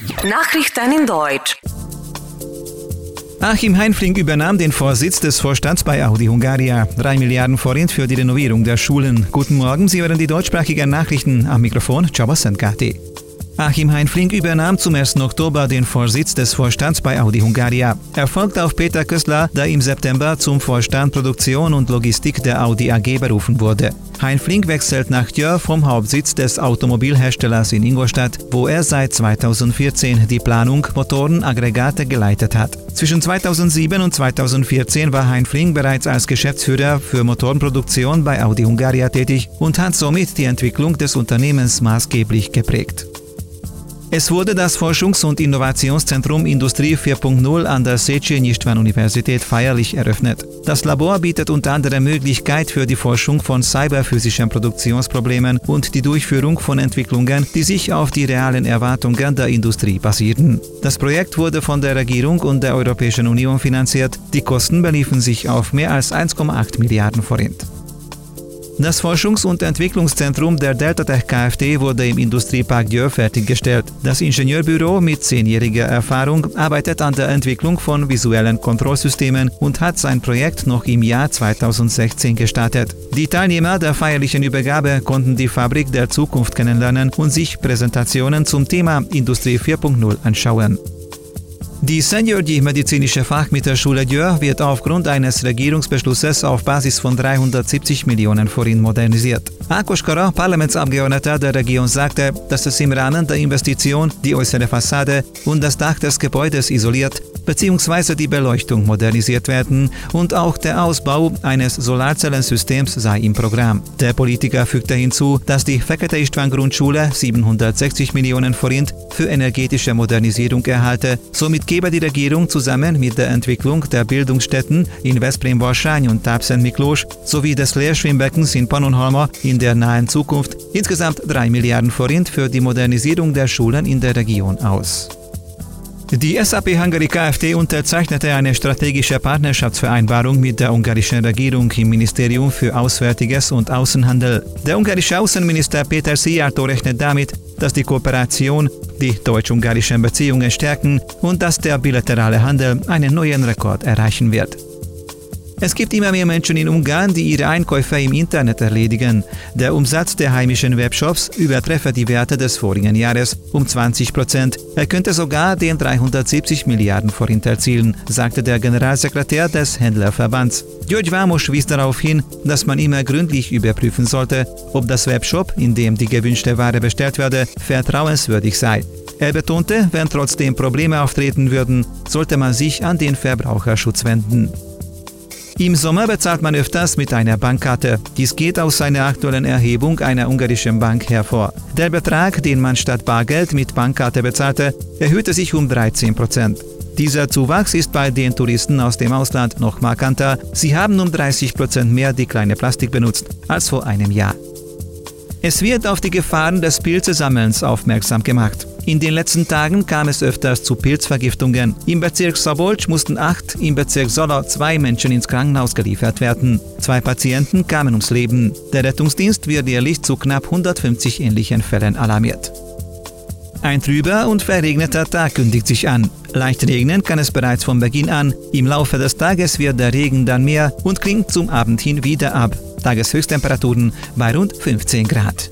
Nachrichten in Deutsch. Achim Heinfling übernahm den Vorsitz des Vorstands bei Audi Hungaria. Drei Milliarden Forint für die Renovierung der Schulen. Guten Morgen, Sie hören die deutschsprachigen Nachrichten am Mikrofon Csaba Szentkárté. Achim Heinfling übernahm zum 1. Oktober den Vorsitz des Vorstands bei Audi Hungaria. Er folgt auf Peter Köstler, der im September zum Vorstand Produktion und Logistik der Audi AG berufen wurde. Heinfling wechselt nach Jör vom Hauptsitz des Automobilherstellers in Ingolstadt, wo er seit 2014 die Planung Motorenaggregate geleitet hat. Zwischen 2007 und 2014 war Heinfling bereits als Geschäftsführer für Motorenproduktion bei Audi Hungaria tätig und hat somit die Entwicklung des Unternehmens maßgeblich geprägt. Es wurde das Forschungs- und Innovationszentrum Industrie 4.0 an der Széchenyi-István-Universität feierlich eröffnet. Das Labor bietet unter anderem Möglichkeit für die Forschung von cyberphysischen Produktionsproblemen und die Durchführung von Entwicklungen, die sich auf die realen Erwartungen der Industrie basieren. Das Projekt wurde von der Regierung und der Europäischen Union finanziert. Die Kosten beliefen sich auf mehr als 1,8 Milliarden Forint. Das Forschungs- und Entwicklungszentrum der Deltatech Kft. wurde im Industriepark Dürr fertiggestellt. Das Ingenieurbüro mit zehnjähriger Erfahrung arbeitet an der Entwicklung von visuellen Kontrollsystemen und hat sein Projekt noch im Jahr 2016 gestartet. Die Teilnehmer der feierlichen Übergabe konnten die Fabrik der Zukunft kennenlernen und sich Präsentationen zum Thema Industrie 4.0 anschauen. Die Seniorgy medizinische Fachmittelschule Dürr wird aufgrund eines Regierungsbeschlusses auf Basis von 370 Millionen Forint modernisiert. Ákos Kara, Parlamentsabgeordneter der Region, sagte, dass es im Rahmen der Investition die äußere Fassade und das Dach des Gebäudes isoliert bzw. die Beleuchtung modernisiert werden und auch der Ausbau eines Solarzellensystems sei im Programm. Der Politiker fügte hinzu, dass die Fekete István Grundschule 760 Millionen Forint für energetische Modernisierung erhalte. Somit gebe die Regierung zusammen mit der Entwicklung der Bildungsstätten in Veszprém-Varsány und Tapsen-Miklós sowie des Lehrschwimmbeckens in Pannonhalma in der nahen Zukunft insgesamt 3 Milliarden Forint für die Modernisierung der Schulen in der Region aus. Die SAP Hungary Kft. unterzeichnete eine strategische Partnerschaftsvereinbarung mit der ungarischen Regierung im Ministerium für Auswärtiges und Außenhandel. Der ungarische Außenminister Peter Szijjártó rechnet damit, dass die Kooperation die deutsch-ungarischen Beziehungen stärken und dass der bilaterale Handel einen neuen Rekord erreichen wird. Es gibt immer mehr Menschen in Ungarn, die ihre Einkäufe im Internet erledigen. Der Umsatz der heimischen Webshops übertreffe die Werte des vorigen Jahres um 20 Prozent. Er könnte sogar den 370 Milliarden Forint erzielen, sagte der Generalsekretär des Händlerverbands. György Vámos wies darauf hin, dass man immer gründlich überprüfen sollte, ob das Webshop, in dem die gewünschte Ware bestellt werde, vertrauenswürdig sei. Er betonte, wenn trotzdem Probleme auftreten würden, sollte man sich an den Verbraucherschutz wenden. Im Sommer bezahlt man öfters mit einer Bankkarte. Dies geht aus einer aktuellen Erhebung einer ungarischen Bank hervor. Der Betrag, den man statt Bargeld mit Bankkarte bezahlte, erhöhte sich um 13 Prozent. Dieser Zuwachs ist bei den Touristen aus dem Ausland noch markanter. Sie haben um 30 Prozent mehr die kleine Plastik benutzt als vor einem Jahr. Es wird auf die Gefahren des Pilzesammelns aufmerksam gemacht. In den letzten Tagen kam es öfters zu Pilzvergiftungen. Im Bezirk Sobolc mussten acht, im Bezirk Soller zwei Menschen ins Krankenhaus geliefert werden. Zwei Patienten kamen ums Leben. Der Rettungsdienst wird jährlich zu knapp 150 ähnlichen Fällen alarmiert. Ein trüber und verregneter Tag kündigt sich an. Leicht regnen kann es bereits von Beginn an. Im Laufe des Tages wird der Regen dann mehr und klingt zum Abend hin wieder ab. Tageshöchsttemperaturen bei rund 15 Grad.